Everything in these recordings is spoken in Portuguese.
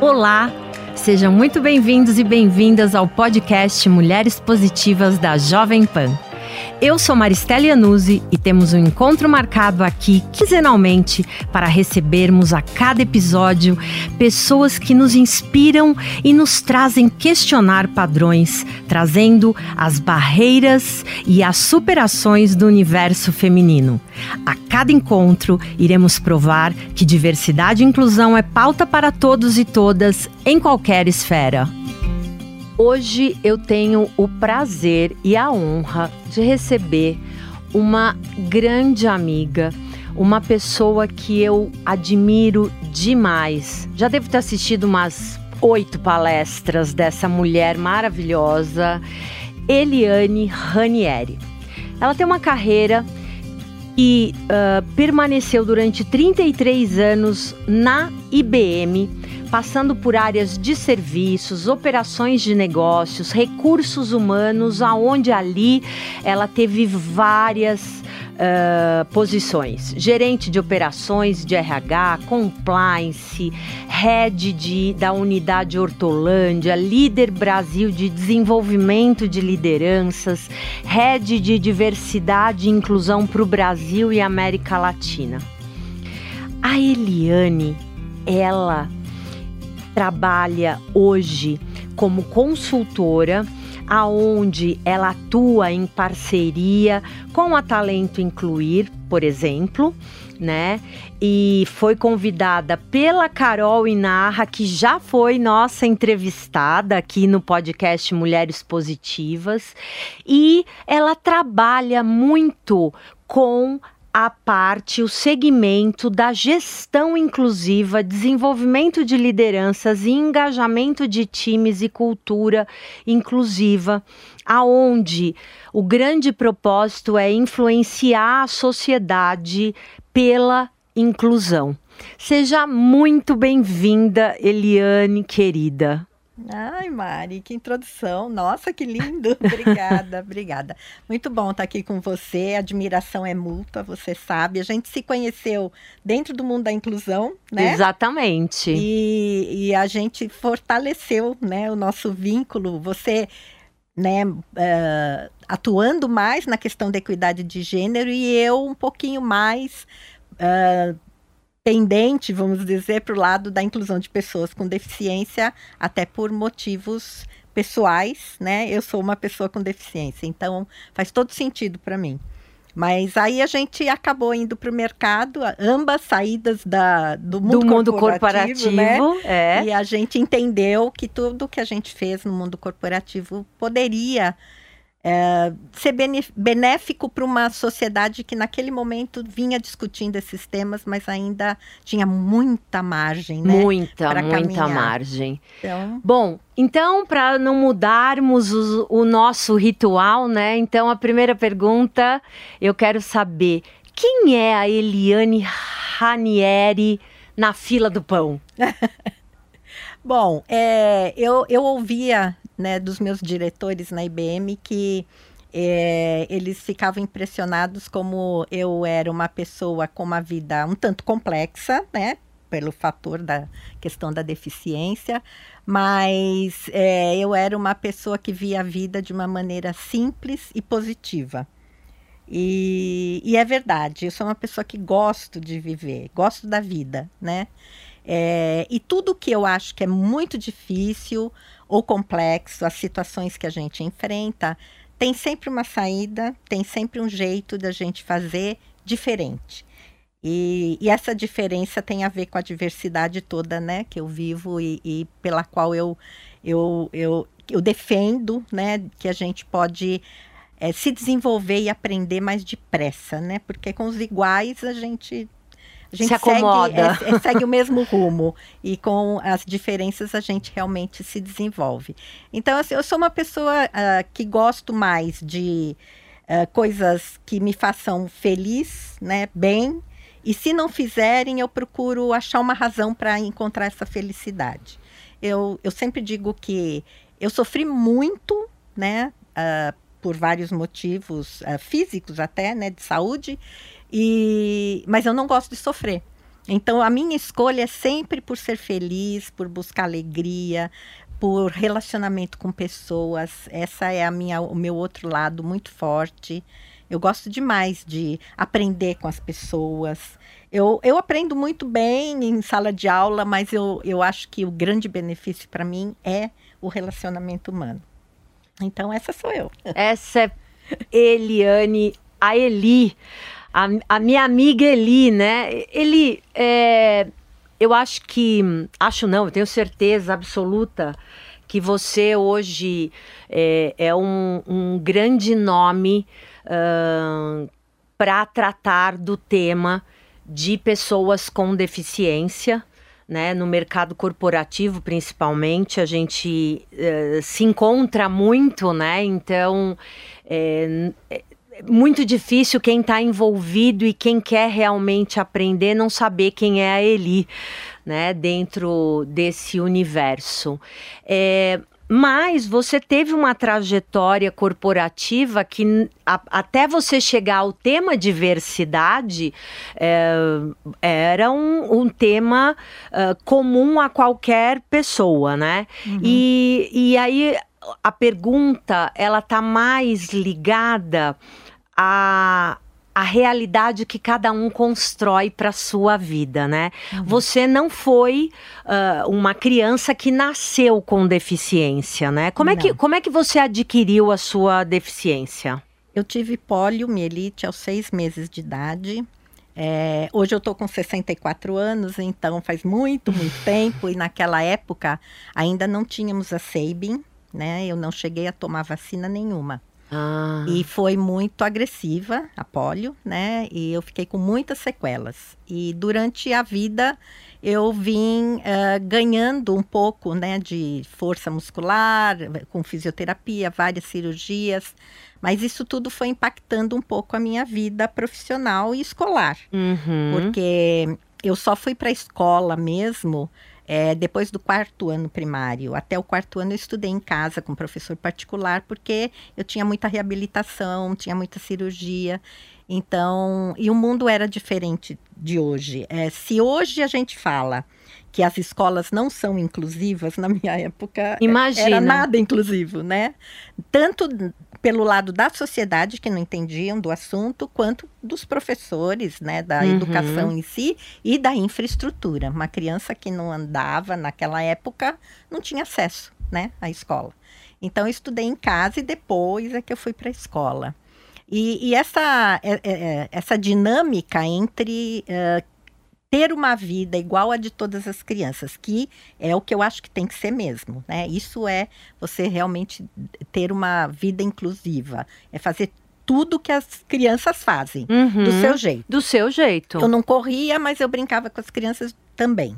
Olá, sejam muito bem-vindos e bem-vindas ao podcast Mulheres Positivas da Jovem Pan. Eu sou Maristela Anuzzi e temos um encontro marcado aqui quinzenalmente para recebermos a cada episódio pessoas que nos inspiram e nos trazem questionar padrões, trazendo as barreiras e as superações do universo feminino. A cada encontro, iremos provar que diversidade e inclusão é pauta para todos e todas em qualquer esfera. Hoje eu tenho o prazer e a honra de receber uma grande amiga, uma pessoa que eu admiro demais. Já devo ter assistido umas oito palestras dessa mulher maravilhosa, Eliane Ranieri. Ela tem uma carreira e uh, permaneceu durante 33 anos na IBM passando por áreas de serviços, operações de negócios, recursos humanos, aonde ali ela teve várias Uh, posições: gerente de operações de RH, compliance, head de, da unidade Hortolândia, líder Brasil de desenvolvimento de lideranças, head de diversidade e inclusão para o Brasil e América Latina. A Eliane, ela trabalha hoje como consultora aonde ela atua em parceria com a Talento Incluir, por exemplo, né? E foi convidada pela Carol Inarra, que já foi nossa entrevistada aqui no podcast Mulheres Positivas, e ela trabalha muito com a parte, o segmento da gestão inclusiva, desenvolvimento de lideranças e engajamento de times e cultura inclusiva, aonde o grande propósito é influenciar a sociedade pela inclusão. Seja muito bem-vinda, Eliane querida. Ai, Mari, que introdução. Nossa, que lindo. Obrigada, obrigada. Muito bom estar aqui com você. A admiração é mútua, você sabe. A gente se conheceu dentro do mundo da inclusão, né? Exatamente. E, e a gente fortaleceu né, o nosso vínculo. Você né, uh, atuando mais na questão da equidade de gênero e eu um pouquinho mais uh, pendente, vamos dizer, para o lado da inclusão de pessoas com deficiência, até por motivos pessoais, né? Eu sou uma pessoa com deficiência, então faz todo sentido para mim. Mas aí a gente acabou indo para o mercado, ambas saídas da, do mundo, do mundo corporativo, né? corporativo né? é. E a gente entendeu que tudo que a gente fez no mundo corporativo poderia é, ser benéfico para uma sociedade que naquele momento vinha discutindo esses temas, mas ainda tinha muita margem, né? Muita, muita caminhar. margem. Então... Bom, então para não mudarmos o, o nosso ritual, né? Então a primeira pergunta eu quero saber quem é a Eliane Ranieri na fila do pão? Bom, é, eu, eu ouvia né, dos meus diretores na IBM que é, eles ficavam impressionados como eu era uma pessoa com uma vida um tanto complexa, né? Pelo fator da questão da deficiência, mas é, eu era uma pessoa que via a vida de uma maneira simples e positiva. E, e, é verdade, eu sou uma pessoa que gosto de viver, gosto da vida, né? É, e tudo que eu acho que é muito difícil, ou complexo, as situações que a gente enfrenta, tem sempre uma saída, tem sempre um jeito da gente fazer diferente. E, e, essa diferença tem a ver com a diversidade toda, né, que eu vivo e, e pela qual eu, eu, eu, eu defendo, né, que a gente pode é, se desenvolver e aprender mais depressa, né, porque com os iguais a gente a gente se acomoda. Segue, é, é, segue o mesmo rumo e com as diferenças a gente realmente se desenvolve. Então, assim, eu sou uma pessoa uh, que gosto mais de uh, coisas que me façam feliz, né, bem, e se não fizerem, eu procuro achar uma razão para encontrar essa felicidade. Eu, eu sempre digo que eu sofri muito, né, uh, por vários motivos físicos até, né, de saúde, e, mas eu não gosto de sofrer. Então, a minha escolha é sempre por ser feliz, por buscar alegria, por relacionamento com pessoas. Essa é a minha, o meu outro lado muito forte. Eu gosto demais de aprender com as pessoas. Eu, eu aprendo muito bem em sala de aula, mas eu, eu acho que o grande benefício para mim é o relacionamento humano. Então, essa sou eu. Essa é Eliane, a Eli, a, a minha amiga Eli, né? Eli, é, eu acho que, acho não, eu tenho certeza absoluta que você hoje é, é um, um, grande nome uh, para tratar do tema de pessoas com deficiência. Né, no mercado corporativo, principalmente, a gente uh, se encontra muito, né? Então, é, é muito difícil quem está envolvido e quem quer realmente aprender não saber quem é a Eli, né? Dentro desse universo. É, mas você teve uma trajetória corporativa que a, até você chegar ao tema diversidade é, era um, um tema uh, comum a qualquer pessoa, né? Uhum. E, e aí a pergunta ela tá mais ligada a a realidade que cada um constrói para sua vida, né? Uhum. Você não foi uh, uma criança que nasceu com deficiência, né? Como é, que, como é que você adquiriu a sua deficiência? Eu tive poliomielite aos seis meses de idade. É, hoje eu estou com 64 anos, então faz muito, muito tempo. E naquela época ainda não tínhamos a Sabin, né? Eu não cheguei a tomar vacina nenhuma. Ah. E foi muito agressiva, a polio, né? E eu fiquei com muitas sequelas. E durante a vida eu vim uh, ganhando um pouco, né, de força muscular, com fisioterapia, várias cirurgias. Mas isso tudo foi impactando um pouco a minha vida profissional e escolar. Uhum. Porque eu só fui para a escola mesmo é, depois do quarto ano primário, até o quarto ano eu estudei em casa com professor particular, porque eu tinha muita reabilitação, tinha muita cirurgia. Então, e o mundo era diferente de hoje. É, se hoje a gente fala que as escolas não são inclusivas, na minha época Imagina. era nada inclusivo, né? Tanto pelo lado da sociedade que não entendiam do assunto, quanto dos professores, né, da uhum. educação em si e da infraestrutura. Uma criança que não andava naquela época não tinha acesso, né, à escola. Então eu estudei em casa e depois é que eu fui para a escola. E, e essa, é, é, é, essa dinâmica entre uh, ter uma vida igual a de todas as crianças, que é o que eu acho que tem que ser mesmo, né? Isso é você realmente ter uma vida inclusiva, é fazer tudo que as crianças fazem, uhum, do seu jeito. Do seu jeito. Eu não corria, mas eu brincava com as crianças também.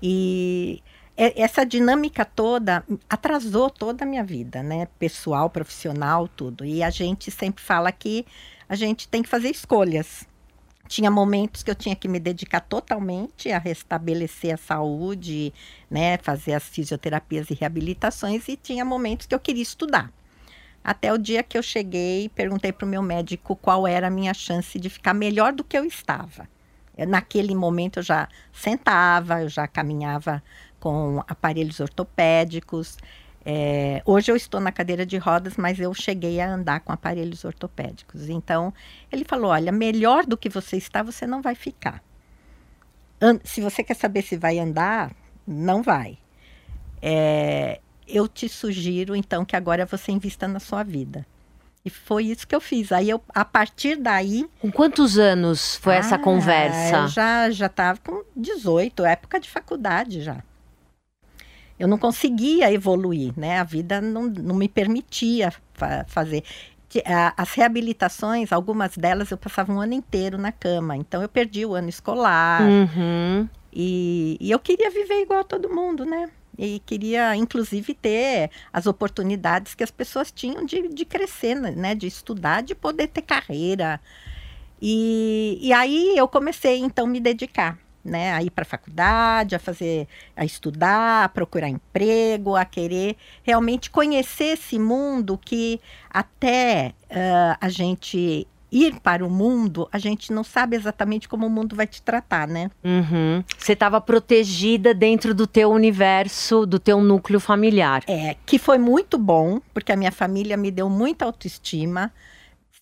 E essa dinâmica toda atrasou toda a minha vida, né? Pessoal, profissional, tudo. E a gente sempre fala que a gente tem que fazer escolhas. Tinha momentos que eu tinha que me dedicar totalmente a restabelecer a saúde, né, fazer as fisioterapias e reabilitações, e tinha momentos que eu queria estudar. Até o dia que eu cheguei perguntei para o meu médico qual era a minha chance de ficar melhor do que eu estava. Naquele momento eu já sentava, eu já caminhava com aparelhos ortopédicos, é, hoje eu estou na cadeira de rodas, mas eu cheguei a andar com aparelhos ortopédicos. Então, ele falou: olha, melhor do que você está, você não vai ficar. And se você quer saber se vai andar, não vai. É, eu te sugiro, então, que agora você invista na sua vida. E foi isso que eu fiz. Aí eu, a partir daí. Com quantos anos foi ah, essa conversa? Eu já já estava com 18, época de faculdade já eu não conseguia evoluir, né? A vida não, não me permitia fa fazer. As reabilitações, algumas delas eu passava um ano inteiro na cama, então eu perdi o ano escolar. Uhum. E, e eu queria viver igual a todo mundo, né? e queria inclusive ter as oportunidades que as pessoas tinham de, de crescer, né, de estudar, de poder ter carreira. E, e aí eu comecei então a me dedicar né, a ir para a faculdade, a fazer, a estudar, a procurar emprego, a querer realmente conhecer esse mundo que até uh, a gente ir para o mundo, a gente não sabe exatamente como o mundo vai te tratar, né? Uhum. Você estava protegida dentro do teu universo, do teu núcleo familiar. É, que foi muito bom, porque a minha família me deu muita autoestima,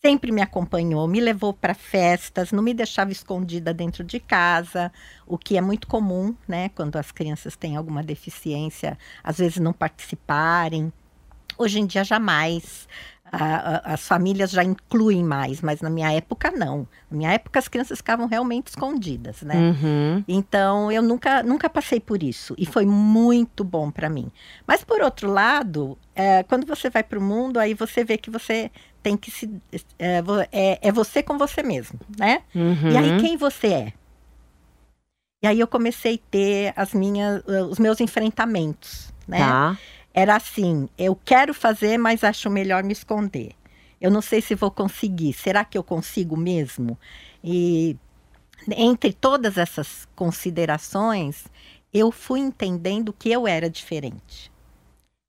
sempre me acompanhou, me levou para festas, não me deixava escondida dentro de casa, o que é muito comum, né? Quando as crianças têm alguma deficiência, às vezes não participarem. Hoje em dia, jamais a, a, as famílias já incluem mais, mas na minha época não. Na minha época as crianças ficavam realmente escondidas, né? Uhum. Então eu nunca, nunca passei por isso e foi muito bom para mim. Mas por outro lado, é, quando você vai para o mundo, aí você vê que você tem que se é, é, é você com você mesmo, né? Uhum. E aí quem você é? E aí eu comecei a ter as minhas, os meus enfrentamentos, né? Tá era assim: eu quero fazer, mas acho melhor me esconder. Eu não sei se vou conseguir. Será que eu consigo mesmo? E entre todas essas considerações, eu fui entendendo que eu era diferente.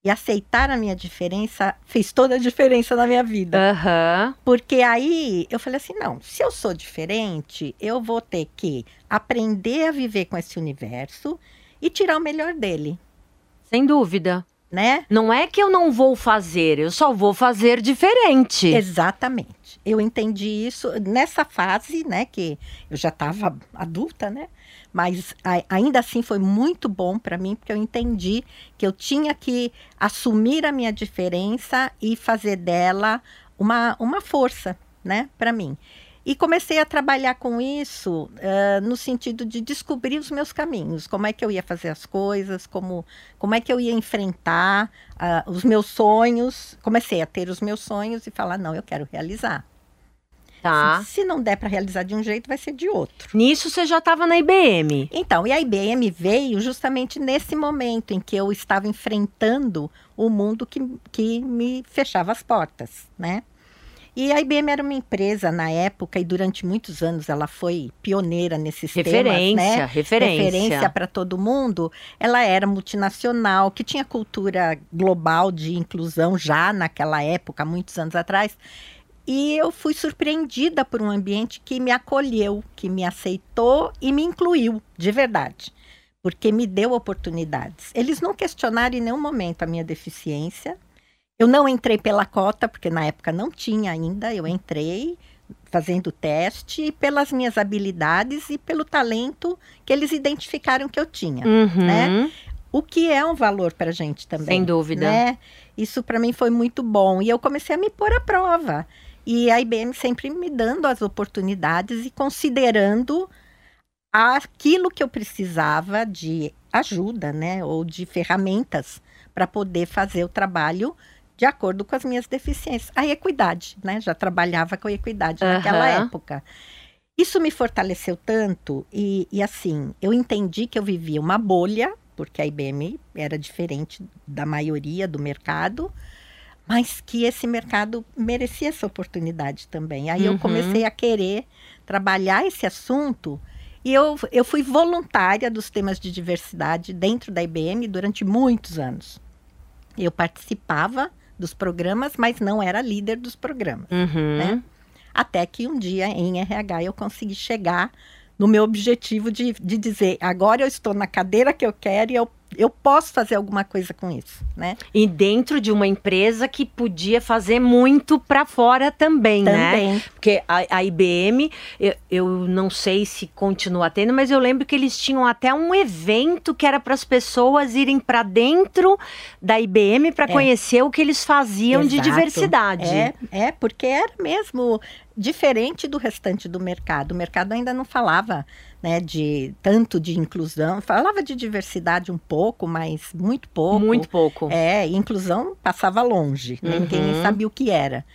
E aceitar a minha diferença fez toda a diferença na minha vida. Uhum. Porque aí eu falei assim: não, se eu sou diferente, eu vou ter que aprender a viver com esse universo e tirar o melhor dele. Sem dúvida né? Não é que eu não vou fazer, eu só vou fazer diferente. Exatamente. Eu entendi isso nessa fase, né, que eu já estava adulta, né? Mas a, ainda assim foi muito bom para mim, porque eu entendi que eu tinha que assumir a minha diferença e fazer dela uma, uma força, né, para mim. E comecei a trabalhar com isso uh, no sentido de descobrir os meus caminhos, como é que eu ia fazer as coisas, como, como é que eu ia enfrentar uh, os meus sonhos. Comecei a ter os meus sonhos e falar: não, eu quero realizar. Tá. Se, se não der para realizar de um jeito, vai ser de outro. Nisso você já estava na IBM. Então, e a IBM veio justamente nesse momento em que eu estava enfrentando o mundo que, que me fechava as portas, né? E a IBM era uma empresa na época e durante muitos anos ela foi pioneira nesses referência, temas, né? Referência, referência para todo mundo. Ela era multinacional, que tinha cultura global de inclusão já naquela época, muitos anos atrás. E eu fui surpreendida por um ambiente que me acolheu, que me aceitou e me incluiu, de verdade, porque me deu oportunidades. Eles não questionaram em nenhum momento a minha deficiência, eu não entrei pela cota, porque na época não tinha ainda. Eu entrei fazendo teste pelas minhas habilidades e pelo talento que eles identificaram que eu tinha, uhum. né? O que é um valor para a gente também. Sem dúvida. Né? Isso para mim foi muito bom. E eu comecei a me pôr à prova. E a IBM sempre me dando as oportunidades e considerando aquilo que eu precisava de ajuda, né? Ou de ferramentas para poder fazer o trabalho de acordo com as minhas deficiências. A equidade, né? Já trabalhava com equidade uhum. naquela época. Isso me fortaleceu tanto e, e, assim, eu entendi que eu vivia uma bolha, porque a IBM era diferente da maioria do mercado, mas que esse mercado merecia essa oportunidade também. Aí uhum. eu comecei a querer trabalhar esse assunto e eu, eu fui voluntária dos temas de diversidade dentro da IBM durante muitos anos. Eu participava dos programas, mas não era líder dos programas. Uhum. Né? Até que um dia em RH eu consegui chegar no meu objetivo de, de dizer: agora eu estou na cadeira que eu quero e eu eu posso fazer alguma coisa com isso, né? E dentro de uma empresa que podia fazer muito para fora também, também, né? Porque a, a IBM, eu, eu, não sei se continua tendo, mas eu lembro que eles tinham até um evento que era para as pessoas irem para dentro da IBM para é. conhecer o que eles faziam Exato. de diversidade. É, é, porque era mesmo diferente do restante do mercado. O mercado ainda não falava né, de tanto de inclusão, falava de diversidade um pouco, mas muito pouco. Muito pouco. É, inclusão passava longe, né, uhum. ninguém nem sabia o que era.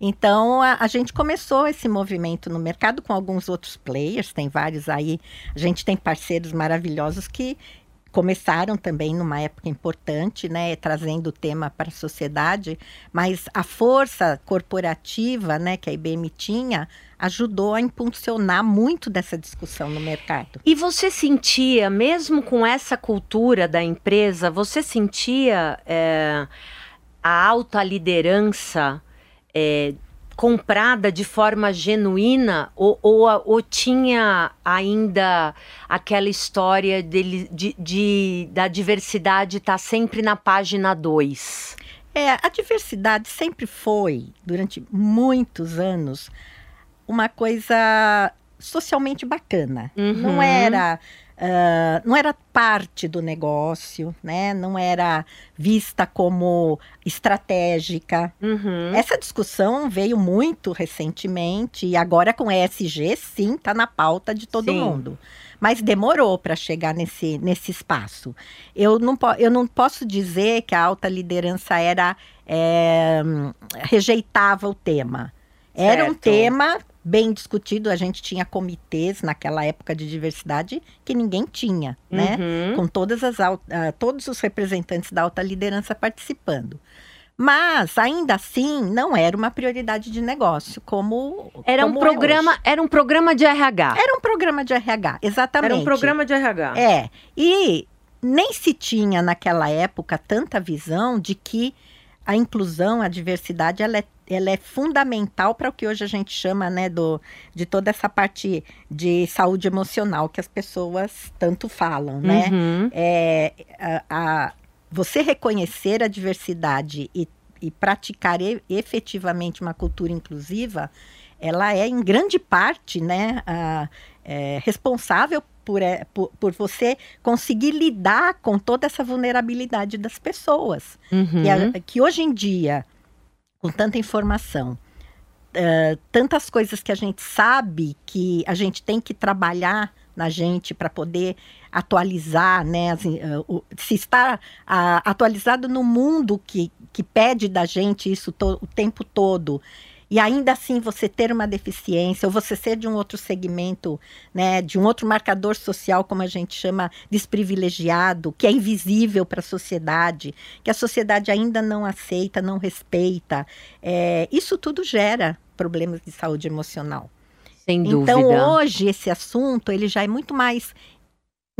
Então a, a, gente começou esse movimento no mercado com alguns outros players, tem vários aí. A gente tem parceiros maravilhosos que começaram também numa época importante, né, trazendo o tema para a sociedade, mas a força corporativa, né, que a IBM tinha, ajudou a impulsionar muito dessa discussão no mercado. E você sentia, mesmo com essa cultura da empresa, você sentia é, a alta liderança é, comprada de forma genuína ou, ou, ou tinha ainda aquela história dele, de, de da diversidade estar tá sempre na página 2? É, a diversidade sempre foi, durante muitos anos, uma coisa socialmente bacana. Uhum. Não era Uh, não era parte do negócio, né? não era vista como estratégica. Uhum. Essa discussão veio muito recentemente e agora com ESG, sim, está na pauta de todo sim. mundo. Mas demorou para chegar nesse, nesse espaço. Eu não, eu não posso dizer que a alta liderança era é, rejeitava o tema. Era certo. um tema bem discutido. A gente tinha comitês naquela época de diversidade que ninguém tinha, né? Uhum. Com todas as, uh, todos os representantes da alta liderança participando. Mas ainda assim não era uma prioridade de negócio, como era como um é programa, é era um programa de RH. Era um programa de RH, exatamente. Era um programa de RH. É. E nem se tinha naquela época tanta visão de que a inclusão, a diversidade, ela é ela é fundamental para o que hoje a gente chama, né, do, de toda essa parte de saúde emocional que as pessoas tanto falam, né? Uhum. É, a, a, você reconhecer a diversidade e, e praticar e, efetivamente uma cultura inclusiva, ela é em grande parte, né, a, é, responsável por, é, por, por, você conseguir lidar com toda essa vulnerabilidade das pessoas. Uhum. Que, a, que hoje em dia com tanta informação, uh, tantas coisas que a gente sabe que a gente tem que trabalhar na gente para poder atualizar, né? Assim, uh, se está uh, atualizado no mundo que, que pede da gente isso o tempo todo e ainda assim você ter uma deficiência ou você ser de um outro segmento, né, de um outro marcador social, como a gente chama, desprivilegiado, que é invisível para a sociedade, que a sociedade ainda não aceita, não respeita, é, isso tudo gera problemas de saúde emocional. Sem então, dúvida. Então, hoje, esse assunto ele já é muito mais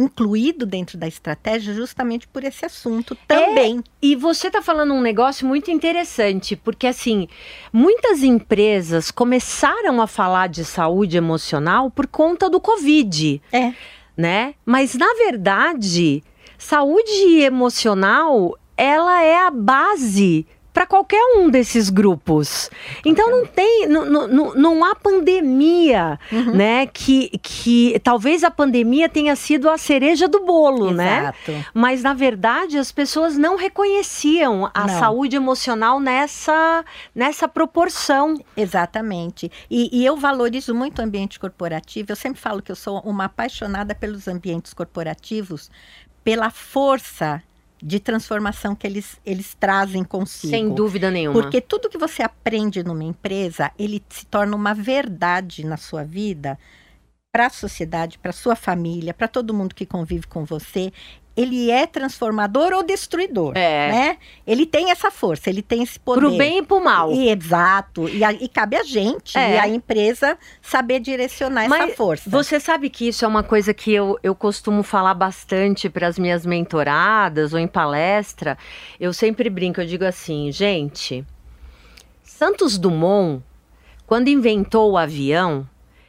incluído dentro da estratégia justamente por esse assunto também. É, e você está falando um negócio muito interessante, porque assim, muitas empresas começaram a falar de saúde emocional por conta do Covid. É. Né? Mas na verdade, saúde emocional, ela é a base para qualquer um desses grupos. Então não tem, não, não, não há pandemia, uhum. né? Que, que talvez a pandemia tenha sido a cereja do bolo, né? Exato. né? Mas na verdade as pessoas não reconheciam a não. saúde emocional nessa, nessa proporção. Exatamente. E, e eu valorizo muito o ambiente corporativo. Eu sempre falo que eu sou uma apaixonada pelos ambientes corporativos, pela força de transformação que eles, eles trazem consigo. Sem dúvida nenhuma. Porque tudo que você aprende numa empresa, ele se torna uma verdade na sua vida, para a sociedade, para sua família, para todo mundo que convive com você ele é transformador ou destruidor, é. né? Ele tem essa força, ele tem esse poder. Pro bem e pro mal. E, exato. E, a, e cabe a gente é. e a empresa saber direcionar Mas essa força. Você sabe que isso é uma coisa que eu, eu costumo falar bastante para as minhas mentoradas ou em palestra. Eu sempre brinco, eu digo assim, gente, Santos Dumont, quando inventou o avião,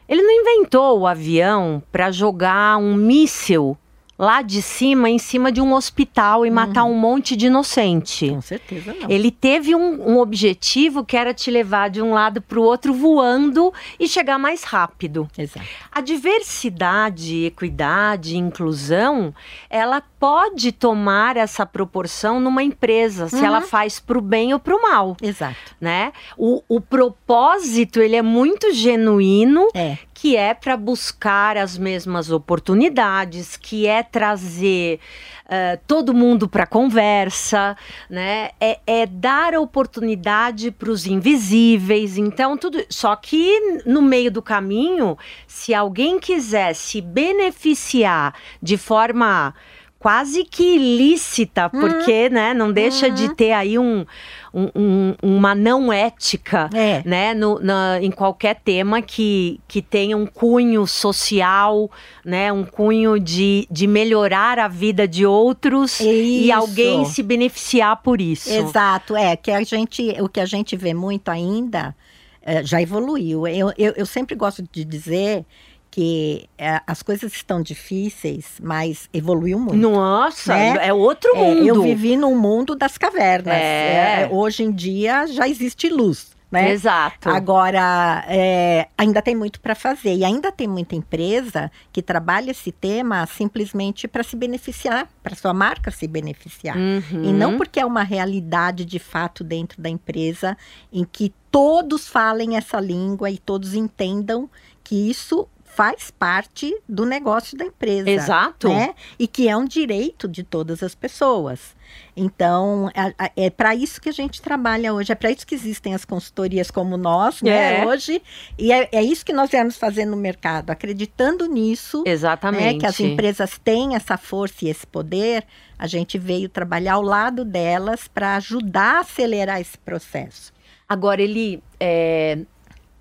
ele não inventou o avião para jogar um míssil lá de cima, em cima de um hospital e uhum. matar um monte de inocente. Com certeza não. Ele teve um, um objetivo que era te levar de um lado para o outro voando e chegar mais rápido. Exato. A diversidade, equidade, inclusão, ela pode tomar essa proporção numa empresa, se ela uhum. faz para o bem ou para o mal. Exato. Né? O, o propósito, ele é muito genuíno, é que é para buscar as mesmas oportunidades, que é trazer uh, todo mundo para conversa, né? É, é dar oportunidade para os invisíveis. Então, tudo. Só que no meio do caminho, se alguém quiser se beneficiar de forma quase que ilícita, uhum. porque né, não deixa de ter aí um, um, um, uma não ética é. né, no, na, em qualquer tema que, que tenha um cunho social, né, um cunho de, de melhorar a vida de outros isso. e alguém se beneficiar por isso. Exato, é que a gente, o que a gente vê muito ainda é, já evoluiu. Eu, eu, eu sempre gosto de dizer que é, as coisas estão difíceis, mas evoluiu muito. Nossa, né? é outro mundo. É, eu vivi num mundo das cavernas. É. é hoje em dia já existe luz. Né? Exato. Agora, é, ainda tem muito para fazer. E ainda tem muita empresa que trabalha esse tema simplesmente para se beneficiar, para sua marca se beneficiar. Uhum. E não porque é uma realidade de fato dentro da empresa em que todos falem essa língua e todos entendam que isso faz parte do negócio da empresa. Exato. Né? E que é um direito de todas as pessoas. Então, é, é para isso que a gente trabalha hoje, é para isso que existem as consultorias como nós, né, é. hoje. E é, é, isso que nós viemos fazer no mercado, acreditando nisso. Exatamente. Né, que as empresas têm essa força e esse poder, a gente veio trabalhar ao lado delas para ajudar a acelerar esse processo. Agora, ele. É,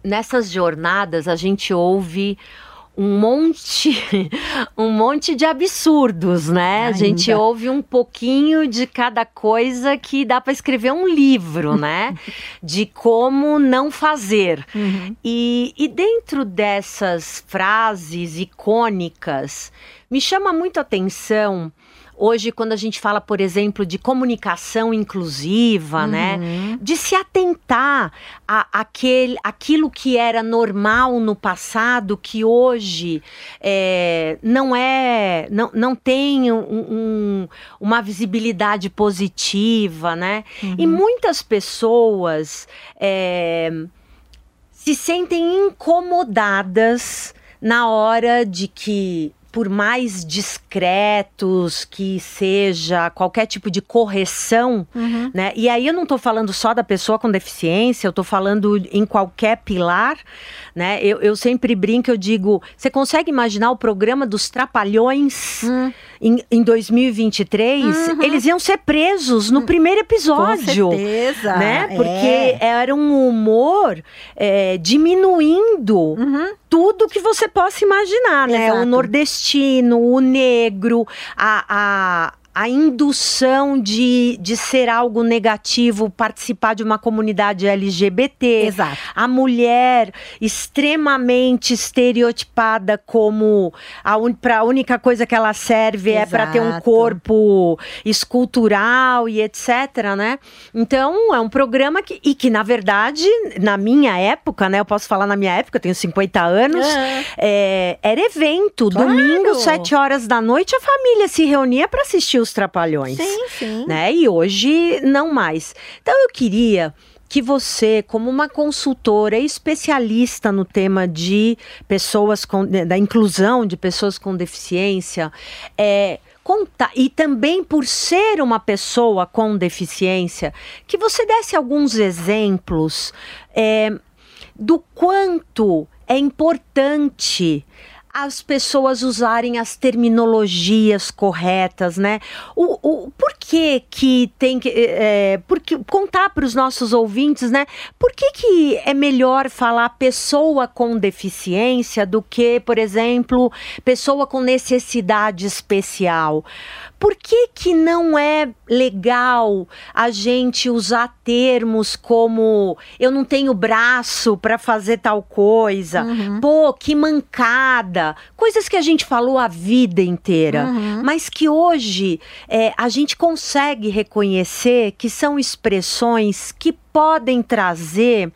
nessas jornadas, a gente ouve um monte, um monte de absurdos, né? Ainda. A gente ouve um pouquinho de cada coisa que dá para escrever um livro, né? de como não fazer. Uhum. E, e dentro dessas frases icônicas, me chama muito a atenção Hoje, quando a gente fala, por exemplo, de comunicação inclusiva, uhum. né? De se atentar a, aquele, aquilo que era normal no passado, que hoje é, não é, não, não tem um, um, uma visibilidade positiva, né? Uhum. E muitas pessoas é, se sentem incomodadas na hora de que por mais discretos que seja qualquer tipo de correção, uhum. né? E aí eu não estou falando só da pessoa com deficiência, eu estou falando em qualquer pilar, né? Eu, eu sempre brinco, eu digo, você consegue imaginar o programa dos Trapalhões uhum. Em, em 2023? Uhum. Eles iam ser presos no hum. primeiro episódio, com certeza, né? Porque é. era um humor é, diminuindo uhum. tudo que você possa imaginar, né? Exato. O nordestino, o negro, a, a a indução de, de ser algo negativo, participar de uma comunidade LGBT. Exato. A mulher extremamente estereotipada como a, un, a única coisa que ela serve Exato. é para ter um corpo escultural e etc, né? Então, é um programa que, e que, na verdade, na minha época, né? Eu posso falar na minha época, eu tenho 50 anos, uhum. é, era evento. Claro. Domingo, 7 horas da noite, a família se reunia para assistir os Trapalhões. Sim, sim. Né? E hoje não mais. Então eu queria que você, como uma consultora especialista no tema de pessoas com da inclusão de pessoas com deficiência, é, contar e também por ser uma pessoa com deficiência, que você desse alguns exemplos é, do quanto é importante as pessoas usarem as terminologias corretas, né? O, o por que que tem que é, porque, contar para os nossos ouvintes, né? Por que que é melhor falar pessoa com deficiência do que, por exemplo, pessoa com necessidade especial? Por que, que não é legal a gente usar termos como eu não tenho braço para fazer tal coisa? Uhum. Pô, que mancada! Coisas que a gente falou a vida inteira, uhum. mas que hoje é, a gente consegue reconhecer que são expressões que podem trazer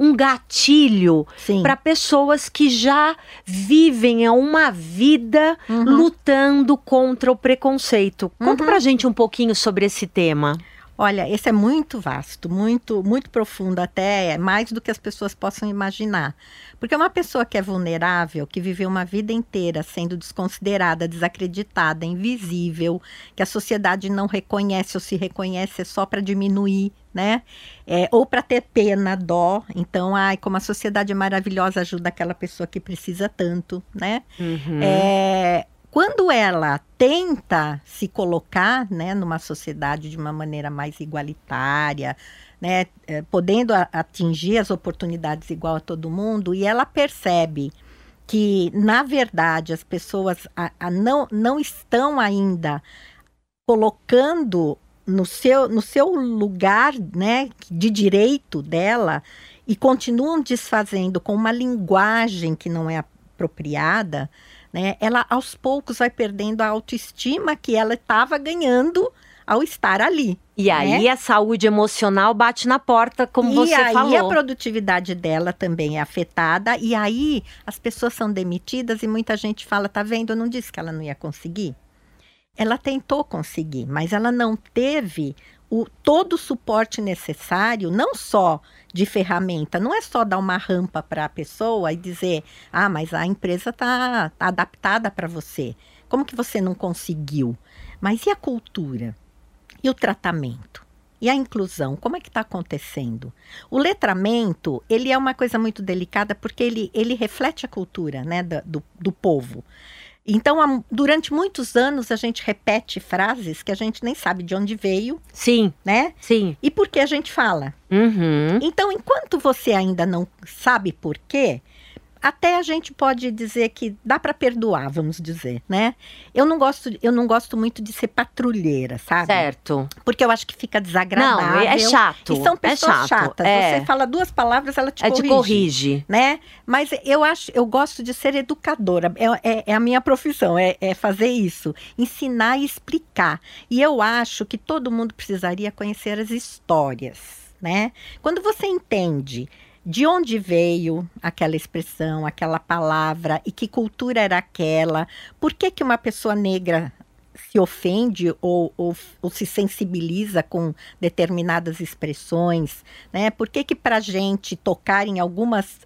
um gatilho para pessoas que já vivem uma vida uhum. lutando contra o preconceito. Conta uhum. pra gente um pouquinho sobre esse tema. Olha, esse é muito vasto, muito, muito profundo, até mais do que as pessoas possam imaginar. Porque uma pessoa que é vulnerável, que viveu uma vida inteira sendo desconsiderada, desacreditada, invisível, que a sociedade não reconhece ou se reconhece é só para diminuir, né? É, ou para ter pena, dó. Então, ai, como a sociedade é maravilhosa, ajuda aquela pessoa que precisa tanto, né? Uhum. É, quando ela tenta se colocar né, numa sociedade de uma maneira mais igualitária, né, é, podendo a, atingir as oportunidades igual a todo mundo, e ela percebe que, na verdade, as pessoas a, a não, não estão ainda colocando no seu, no seu lugar né, de direito dela e continuam desfazendo com uma linguagem que não é apropriada, né, ela aos poucos vai perdendo a autoestima que ela estava ganhando ao estar ali. E né? aí a saúde emocional bate na porta, como e você falou. E aí a produtividade dela também é afetada. E aí as pessoas são demitidas e muita gente fala, tá vendo, eu não disse que ela não ia conseguir. Ela tentou conseguir, mas ela não teve o, todo o suporte necessário, não só de ferramenta, não é só dar uma rampa para a pessoa e dizer, ah, mas a empresa está tá adaptada para você. Como que você não conseguiu? Mas e a cultura? E o tratamento? E a inclusão, como é que está acontecendo? O letramento, ele é uma coisa muito delicada porque ele, ele reflete a cultura né, do, do, do povo. Então, durante muitos anos, a gente repete frases que a gente nem sabe de onde veio. Sim. Né? Sim. E por que a gente fala. Uhum. Então, enquanto você ainda não sabe por quê, até a gente pode dizer que dá para perdoar, vamos dizer, né? Eu não gosto, eu não gosto muito de ser patrulheira, sabe? Certo. Porque eu acho que fica desagradável. Não, é chato. E são pessoas é chato. chatas. É. Você fala duas palavras, ela te é corrige. Te corrige. Né? Mas eu acho, eu gosto de ser educadora. É, é, é a minha profissão, é, é fazer isso, ensinar e explicar. E eu acho que todo mundo precisaria conhecer as histórias, né? Quando você entende de onde veio aquela expressão, aquela palavra e que cultura era aquela, por que, que uma pessoa negra se ofende ou, ou, ou se sensibiliza com determinadas expressões, né? Por que que para a gente tocar em algumas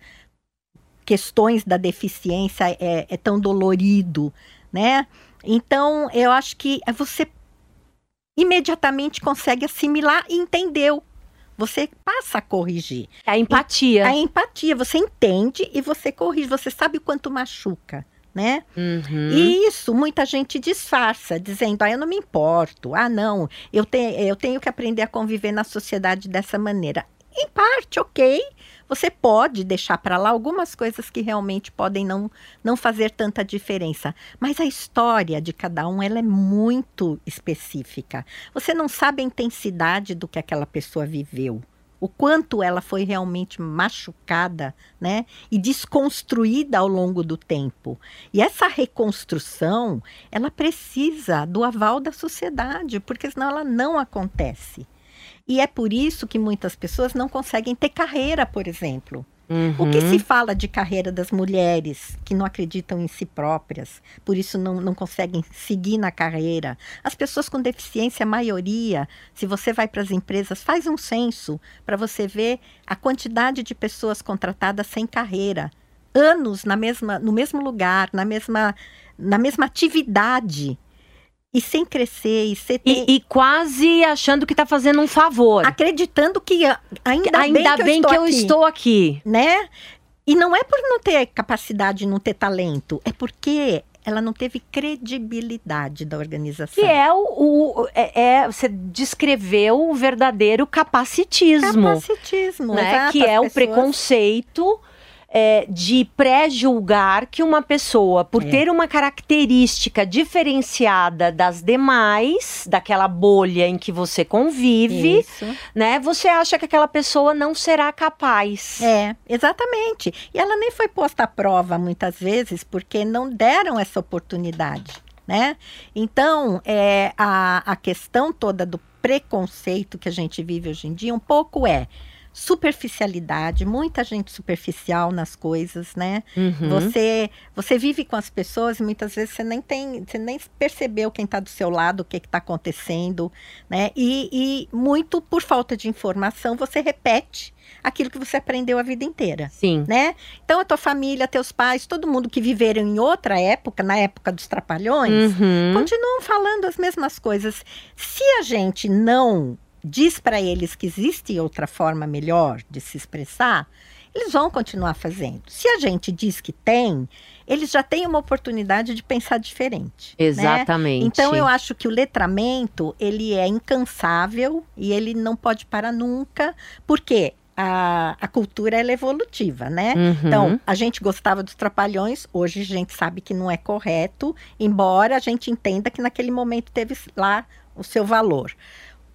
questões da deficiência é, é tão dolorido, né? Então, eu acho que você imediatamente consegue assimilar e entendeu você passa a corrigir. A empatia. A empatia, você entende e você corrige, você sabe o quanto machuca. Né? Uhum. E isso muita gente disfarça, dizendo: ah, eu não me importo, ah, não, eu, te, eu tenho que aprender a conviver na sociedade dessa maneira. Em parte, ok, você pode deixar para lá algumas coisas que realmente podem não, não fazer tanta diferença. Mas a história de cada um ela é muito específica. Você não sabe a intensidade do que aquela pessoa viveu. O quanto ela foi realmente machucada, né? E desconstruída ao longo do tempo. E essa reconstrução, ela precisa do aval da sociedade, porque senão ela não acontece. E é por isso que muitas pessoas não conseguem ter carreira, por exemplo. Uhum. O que se fala de carreira das mulheres que não acreditam em si próprias, por isso não, não conseguem seguir na carreira? As pessoas com deficiência, a maioria, se você vai para as empresas, faz um censo para você ver a quantidade de pessoas contratadas sem carreira. Anos na mesma, no mesmo lugar, na mesma, na mesma atividade e sem crescer e ser e, e, quase achando que está fazendo um favor, acreditando que ainda, ainda bem, que, eu, bem estou, que eu aqui, estou aqui, né? E não é por não ter capacidade, não ter talento, é porque ela não teve credibilidade da organização. Que é o, o é, é, você descreveu o verdadeiro capacitismo, capacitismo, né? Exato, que é pessoas... o preconceito é, de pré-julgar que uma pessoa, por é. ter uma característica diferenciada das demais, daquela bolha em que você convive, Isso. né? Você acha que aquela pessoa não será capaz. É, exatamente. E ela nem foi posta à prova muitas vezes porque não deram essa oportunidade. Né? Então, é, a, a questão toda do preconceito que a gente vive hoje em dia, um pouco é superficialidade, muita gente superficial nas coisas, né? Uhum. Você você vive com as pessoas e muitas vezes você nem tem, você nem percebeu quem está do seu lado, o que está acontecendo, né? E, e muito por falta de informação você repete aquilo que você aprendeu a vida inteira. Sim. Né? Então, a tua família, teus pais, todo mundo que viveram em outra época, na época dos trapalhões, uhum. continuam falando as mesmas coisas. Se a gente não diz para eles que existe outra forma melhor de se expressar, eles vão continuar fazendo. Se a gente diz que tem, eles já têm uma oportunidade de pensar diferente. Né? Exatamente. Né? Então eu acho que o letramento ele é incansável e ele não pode parar nunca, porque a, a cultura é evolutiva, né? Uhum. Então, a gente gostava dos trapalhões, hoje a gente sabe que não é correto, embora a gente entenda que naquele momento teve lá o seu valor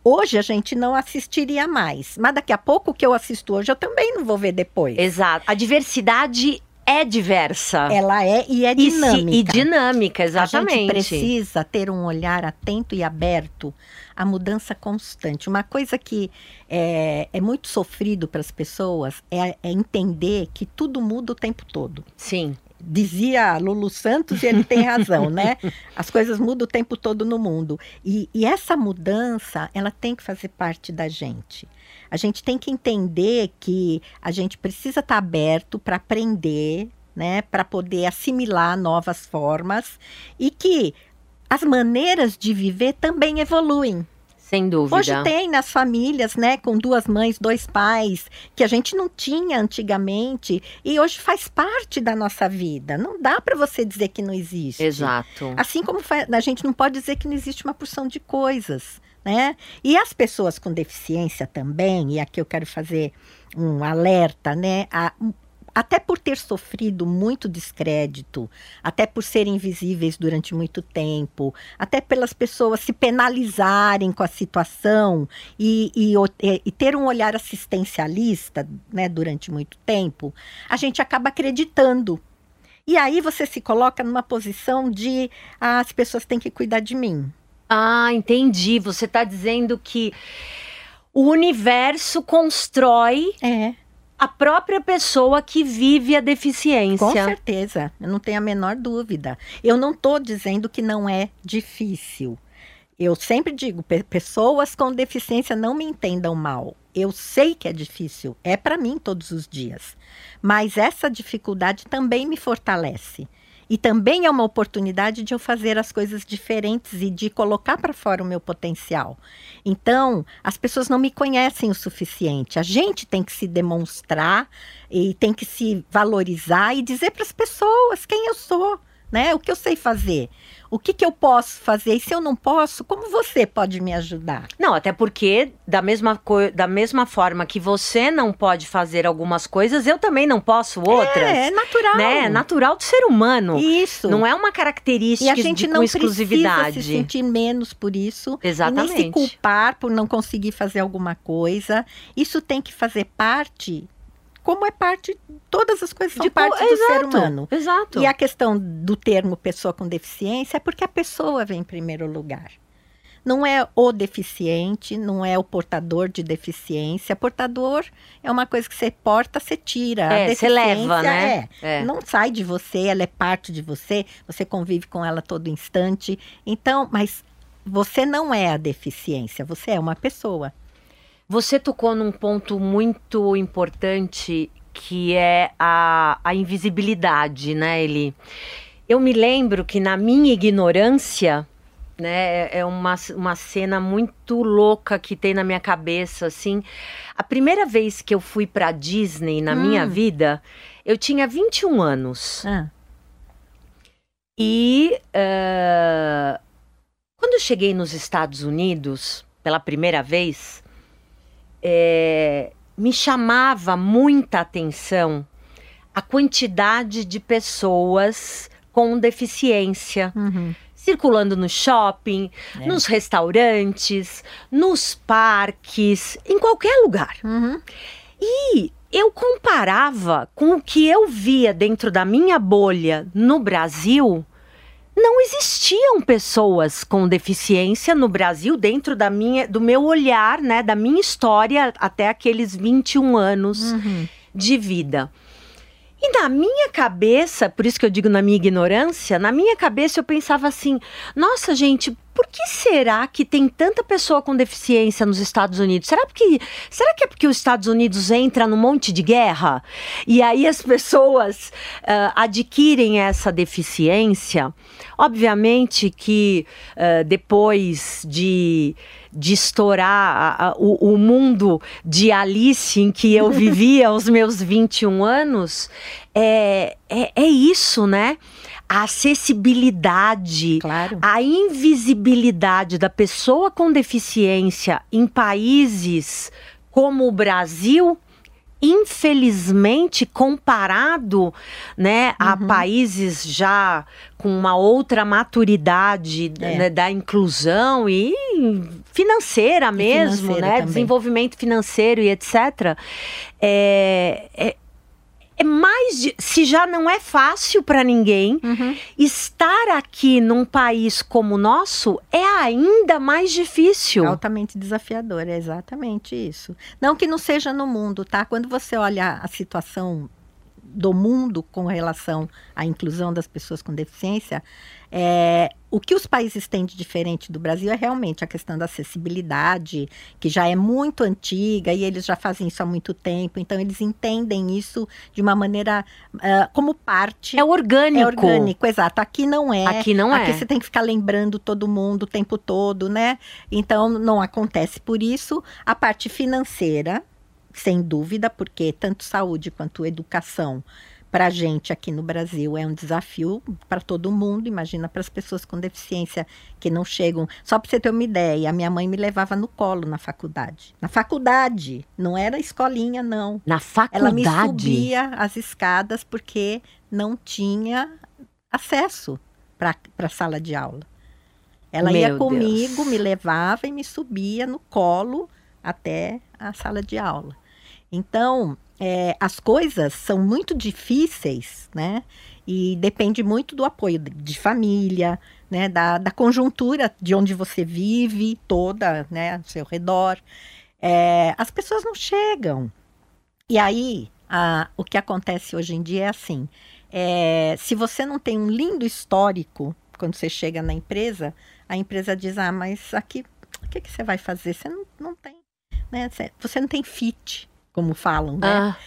Hoje a gente não assistiria mais, mas daqui a pouco o que eu assisto hoje eu também não vou ver depois. Exato. A diversidade é diversa. Ela é e é dinâmica. E, e dinâmica, exatamente. A gente precisa ter um olhar atento e aberto à mudança constante. Uma coisa que é, é muito sofrido para as pessoas é, é entender que tudo muda o tempo todo. Sim dizia Lulu Santos, e ele tem razão, né? As coisas mudam o tempo todo no mundo. E, e, essa mudança, ela tem que fazer parte da gente. A gente tem que entender que a gente precisa estar aberto para aprender, né? Para poder assimilar novas formas e que as maneiras de viver também evoluem. Sem dúvida. Hoje tem nas famílias, né, com duas mães, dois pais, que a gente não tinha antigamente e hoje faz parte da nossa vida. Não dá para você dizer que não existe. Exato. Assim como a gente não pode dizer que não existe uma porção de coisas, né? E as pessoas com deficiência também, e aqui eu quero fazer um alerta, né? A, até por ter sofrido muito descrédito, até por serem invisíveis durante muito tempo, até pelas pessoas se penalizarem com a situação e, e, e ter um olhar assistencialista né, durante muito tempo, a gente acaba acreditando. E aí você se coloca numa posição de ah, as pessoas têm que cuidar de mim. Ah, entendi. Você está dizendo que o universo constrói é a própria pessoa que vive a deficiência. Com certeza, eu não tenho a menor dúvida. Eu não estou dizendo que não é difícil. Eu sempre digo, pessoas com deficiência não me entendam mal. Eu sei que é difícil, é para mim todos os dias. Mas essa dificuldade também me fortalece. E também é uma oportunidade de eu fazer as coisas diferentes e de colocar para fora o meu potencial. Então, as pessoas não me conhecem o suficiente. A gente tem que se demonstrar e tem que se valorizar e dizer para as pessoas quem eu sou, né? O que eu sei fazer o que, que eu posso fazer? E se eu não posso, como você pode me ajudar? Não, até porque, da mesma, da mesma forma que você não pode fazer algumas coisas, eu também não posso outras. É, é natural. Né? É natural do ser humano. Isso. Não é uma característica e a gente de, não exclusividade. precisa se sentir menos por isso. Exatamente. E nem se culpar por não conseguir fazer alguma coisa. Isso tem que fazer parte como é parte, todas as coisas são de, parte do exato, ser humano. Exato. E a questão do termo pessoa com deficiência é porque a pessoa vem em primeiro lugar. Não é o deficiente, não é o portador de deficiência. Portador é uma coisa que você porta, você tira. É, você leva, né? É, é. Não sai de você, ela é parte de você, você convive com ela todo instante. Então, mas você não é a deficiência, você é uma pessoa. Você tocou num ponto muito importante que é a, a invisibilidade, né, Eli? Eu me lembro que na minha ignorância, né, é uma, uma cena muito louca que tem na minha cabeça, assim. A primeira vez que eu fui para Disney na hum. minha vida, eu tinha 21 anos. Ah. E uh, quando eu cheguei nos Estados Unidos pela primeira vez, é, me chamava muita atenção a quantidade de pessoas com deficiência. Uhum. Circulando no shopping, é. nos restaurantes, nos parques, em qualquer lugar. Uhum. E eu comparava com o que eu via dentro da minha bolha no Brasil não existiam pessoas com deficiência no Brasil dentro da minha, do meu olhar, né, da minha história até aqueles 21 anos uhum. de vida. E na minha cabeça, por isso que eu digo na minha ignorância, na minha cabeça eu pensava assim: nossa, gente, por que será que tem tanta pessoa com deficiência nos Estados Unidos? Será, porque, será que é porque os Estados Unidos entra num monte de guerra? E aí as pessoas uh, adquirem essa deficiência? Obviamente que uh, depois de de estourar a, a, o, o, mundo de Alice em que eu vivia aos meus 21 anos, é, é, é isso, né? A acessibilidade, claro. a invisibilidade da pessoa com deficiência em países como o Brasil infelizmente comparado né, a uhum. países já com uma outra maturidade é. né, da inclusão e financeira mesmo, financeira né? Também. Desenvolvimento financeiro e etc. É, é, é mais de, se já não é fácil para ninguém, uhum. estar aqui num país como o nosso é ainda mais difícil. Altamente desafiador, é exatamente isso. Não que não seja no mundo, tá? Quando você olha a situação do mundo com relação à inclusão das pessoas com deficiência, é, o que os países têm de diferente do Brasil é realmente a questão da acessibilidade, que já é muito antiga e eles já fazem isso há muito tempo, então eles entendem isso de uma maneira uh, como parte. É orgânico. É orgânico, exato. Aqui não é. Aqui não Aqui é. você tem que ficar lembrando todo mundo o tempo todo, né? Então não acontece por isso. A parte financeira, sem dúvida, porque tanto saúde quanto educação para a gente aqui no Brasil é um desafio para todo mundo. Imagina para as pessoas com deficiência que não chegam. Só para você ter uma ideia, a minha mãe me levava no colo na faculdade. Na faculdade, não era escolinha, não. Na faculdade? Ela me subia as escadas porque não tinha acesso para a sala de aula. Ela Meu ia comigo, Deus. me levava e me subia no colo até a sala de aula. Então, é, as coisas são muito difíceis, né? E depende muito do apoio de família, né? Da, da conjuntura de onde você vive, toda, né? Ao seu redor. É, as pessoas não chegam. E aí, a, o que acontece hoje em dia é assim: é, se você não tem um lindo histórico quando você chega na empresa, a empresa diz: ah, mas aqui, o que, que você vai fazer? Você não, não tem, né? Você não tem fit como falam, né? Ah.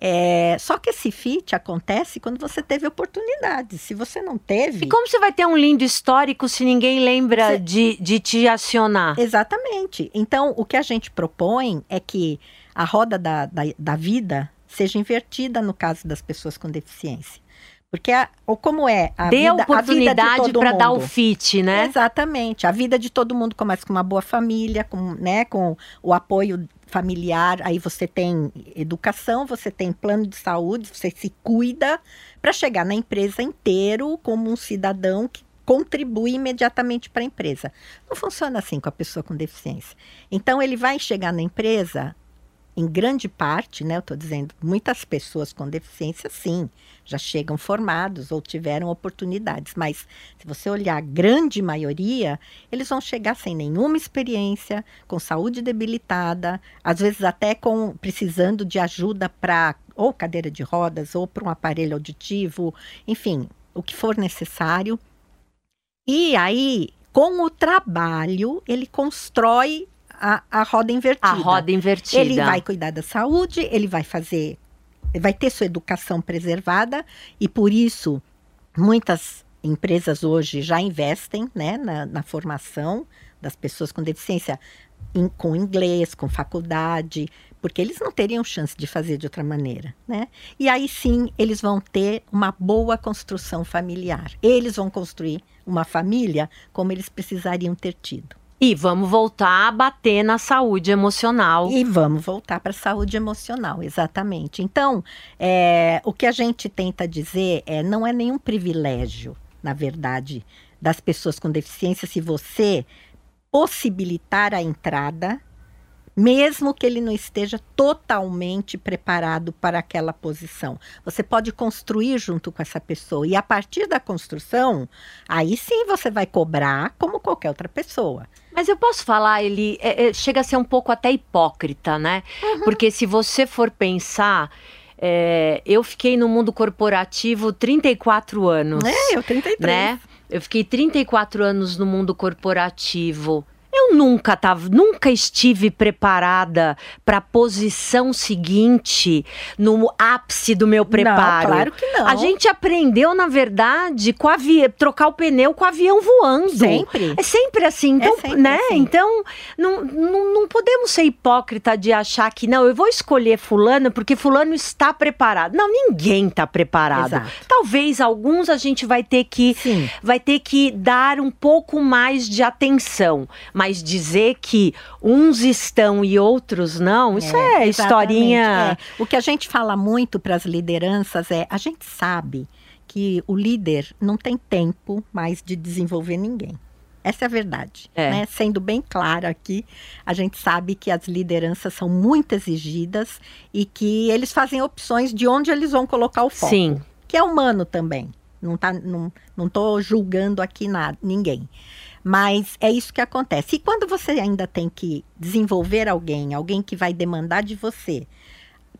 É, só que esse fit acontece quando você teve oportunidade. Se você não teve. E como você vai ter um lindo histórico se ninguém lembra você... de, de te acionar? Exatamente. Então, o que a gente propõe é que a roda da, da, da vida seja invertida no caso das pessoas com deficiência. Porque a, ou como é a Dê vida, oportunidade para dar o fit, né? Exatamente. A vida de todo mundo começa com uma boa família, com, né, com o apoio familiar, aí você tem educação, você tem plano de saúde, você se cuida para chegar na empresa inteiro como um cidadão que contribui imediatamente para a empresa. Não funciona assim com a pessoa com deficiência. Então ele vai chegar na empresa em grande parte, né, eu estou dizendo, muitas pessoas com deficiência, sim, já chegam formados ou tiveram oportunidades, mas se você olhar a grande maioria, eles vão chegar sem nenhuma experiência, com saúde debilitada, às vezes até com precisando de ajuda para ou cadeira de rodas ou para um aparelho auditivo, enfim, o que for necessário. E aí, com o trabalho, ele constrói a, a roda invertida. A roda invertida. Ele vai cuidar da saúde, ele vai fazer, vai ter sua educação preservada e por isso muitas empresas hoje já investem né, na, na formação das pessoas com deficiência com inglês, com faculdade, porque eles não teriam chance de fazer de outra maneira, né? E aí sim eles vão ter uma boa construção familiar. Eles vão construir uma família como eles precisariam ter tido. E vamos voltar a bater na saúde emocional. E vamos voltar para a saúde emocional, exatamente. Então, é, o que a gente tenta dizer é não é nenhum privilégio, na verdade, das pessoas com deficiência se você possibilitar a entrada mesmo que ele não esteja totalmente preparado para aquela posição. Você pode construir junto com essa pessoa e a partir da construção, aí sim você vai cobrar como qualquer outra pessoa. Mas eu posso falar, ele é, é, chega a ser um pouco até hipócrita, né? Uhum. Porque se você for pensar, é, eu fiquei no mundo corporativo 34 anos. É, eu 33. Né? Eu fiquei 34 anos no mundo corporativo. Eu nunca tava, nunca estive preparada para a posição seguinte no ápice do meu preparo. Não, claro que não. A gente aprendeu, na verdade, com avi... trocar o pneu com o avião voando. Sempre. É sempre assim. Então, é sempre né? Assim. Então, não, não, não podemos ser hipócrita de achar que não, eu vou escolher fulano porque fulano está preparado. Não, ninguém está preparado. Exato. Talvez alguns a gente vai ter que Sim. vai ter que dar um pouco mais de atenção mas dizer que uns estão e outros não, isso é, é historinha. É. O que a gente fala muito para as lideranças é: a gente sabe que o líder não tem tempo mais de desenvolver ninguém. Essa é a verdade. É. Né? Sendo bem claro aqui, a gente sabe que as lideranças são muito exigidas e que eles fazem opções de onde eles vão colocar o foco. Sim. Que é humano também. Não tá, não, não tô julgando aqui nada, ninguém. Mas é isso que acontece. E quando você ainda tem que desenvolver alguém, alguém que vai demandar de você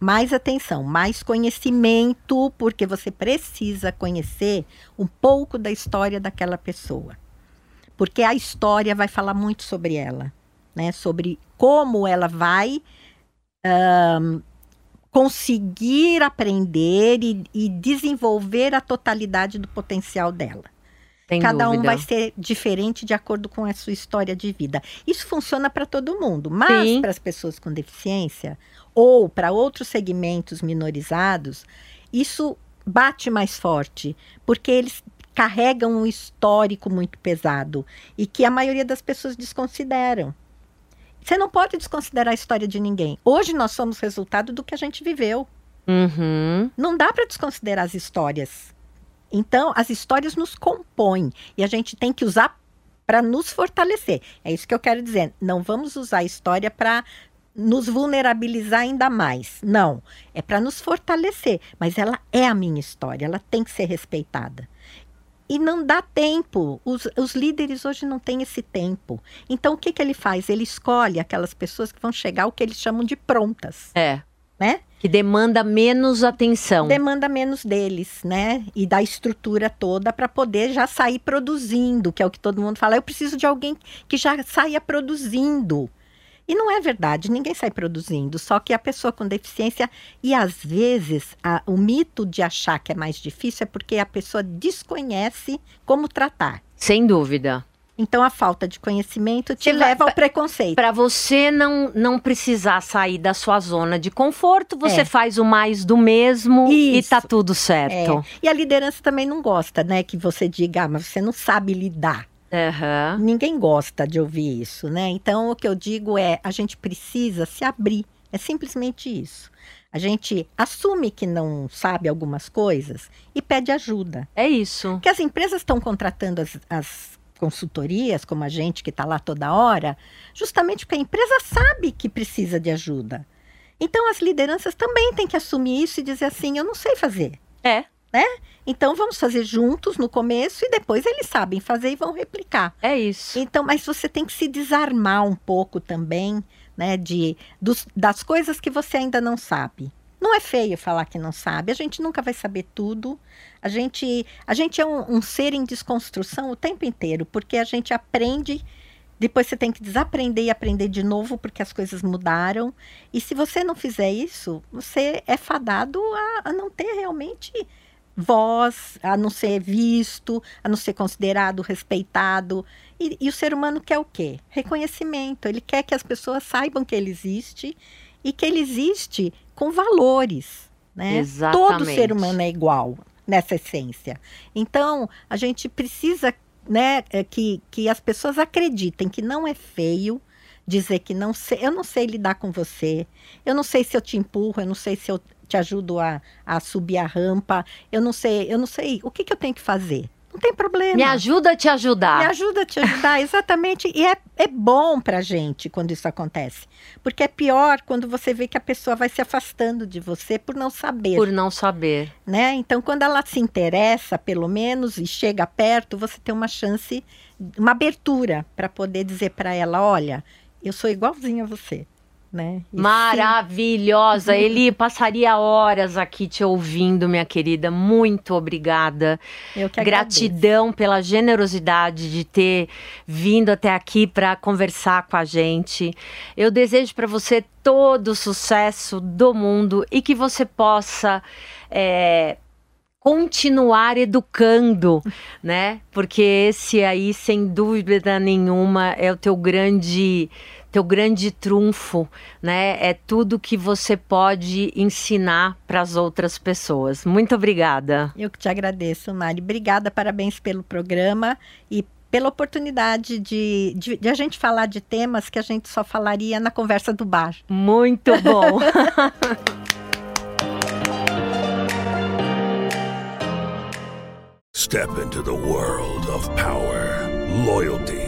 mais atenção, mais conhecimento, porque você precisa conhecer um pouco da história daquela pessoa. Porque a história vai falar muito sobre ela, né? Sobre como ela vai um, conseguir aprender e, e, desenvolver a totalidade do potencial dela. Sem Cada dúvida. um vai ser diferente de acordo com a sua história de vida. Isso funciona para todo mundo, mas para as pessoas com deficiência ou para outros segmentos minorizados, isso bate mais forte, porque eles carregam um histórico muito pesado e que a maioria das pessoas desconsideram. Você não pode desconsiderar a história de ninguém. Hoje nós somos resultado do que a gente viveu. Uhum. Não dá para desconsiderar as histórias. Então, as histórias nos compõem e a gente tem que usar para nos fortalecer. É isso que eu quero dizer. Não vamos usar a história para nos vulnerabilizar ainda mais. Não. É para nos fortalecer. Mas ela é a minha história, ela tem que ser respeitada. E não dá tempo. Os, os líderes hoje não têm esse tempo. Então, o que, que ele faz? Ele escolhe aquelas pessoas que vão chegar o que eles chamam de prontas. É. Né? Que demanda menos atenção. Demanda menos deles, né? E da estrutura toda para poder já sair produzindo, que é o que todo mundo fala. Eu preciso de alguém que já saia produzindo. E não é verdade, ninguém sai produzindo, só que a pessoa com deficiência, e às vezes a, o mito de achar que é mais difícil é porque a pessoa desconhece como tratar. Sem dúvida. Então a falta de conhecimento te leva ao preconceito. Para você não, não precisar sair da sua zona de conforto, você é. faz o mais do mesmo Isso. e tá tudo certo. É. E a liderança também não gosta, né, que você diga, ah, mas você não sabe lidar. Uhum. Ninguém gosta de ouvir isso, né? Então, o que eu digo é: a gente precisa se abrir. É simplesmente isso. A gente assume que não sabe algumas coisas e pede ajuda. É isso. Que as empresas estão contratando as, as consultorias, como a gente que está lá toda hora, justamente porque a empresa sabe que precisa de ajuda. Então, as lideranças também têm que assumir isso e dizer assim: eu não sei fazer. É né? Então vamos fazer juntos no começo e depois eles sabem fazer e vão replicar. É isso. Então, mas você tem que se desarmar um pouco também, né, de dos, das coisas que você ainda não sabe. Não é feio falar que não sabe. A gente nunca vai saber tudo. A gente, a gente é um, um ser em desconstrução o tempo inteiro, porque a gente aprende depois você tem que desaprender e aprender de novo, porque as coisas mudaram. E se você não fizer isso, você é fadado a, a não ter realmente voz, a não ser visto, a não ser considerado, respeitado. E, e, o ser humano quer o quê? Reconhecimento. Ele quer que as pessoas saibam que ele existe e que ele existe com valores. Né? Exatamente. Todo ser humano é igual nessa essência. Então, a gente precisa né, é, que, que as pessoas acreditem que não é feio dizer que não sei, eu não sei lidar com você, eu não sei se eu te empurro, eu não sei se eu te ajudo a, a subir a rampa. Eu não sei, eu não sei o que, que eu tenho que fazer. Não tem problema. Me ajuda a te ajudar. Me ajuda a te ajudar, exatamente. E é, é bom pra gente quando isso acontece. Porque é pior quando você vê que a pessoa vai se afastando de você por não saber. Por não saber. Né? Então, quando ela se interessa, pelo menos, e chega perto, você tem uma chance, uma abertura para poder dizer para ela: olha, eu sou igualzinho a você né? E Maravilhosa! Sim. Eli passaria horas aqui te ouvindo, minha querida. Muito obrigada. Eu que Gratidão agradeço. pela generosidade de ter vindo até aqui para conversar com a gente. Eu desejo para você todo o sucesso do mundo e que você possa é, continuar educando, né? Porque esse aí, sem dúvida nenhuma, é o teu grande teu grande trunfo, né? É tudo que você pode ensinar para as outras pessoas. Muito obrigada. Eu que te agradeço, Mari. Obrigada, parabéns pelo programa e pela oportunidade de, de, de, a gente falar de temas que a gente só falaria na conversa do bar. Muito bom. Step into the world of power, loyalty.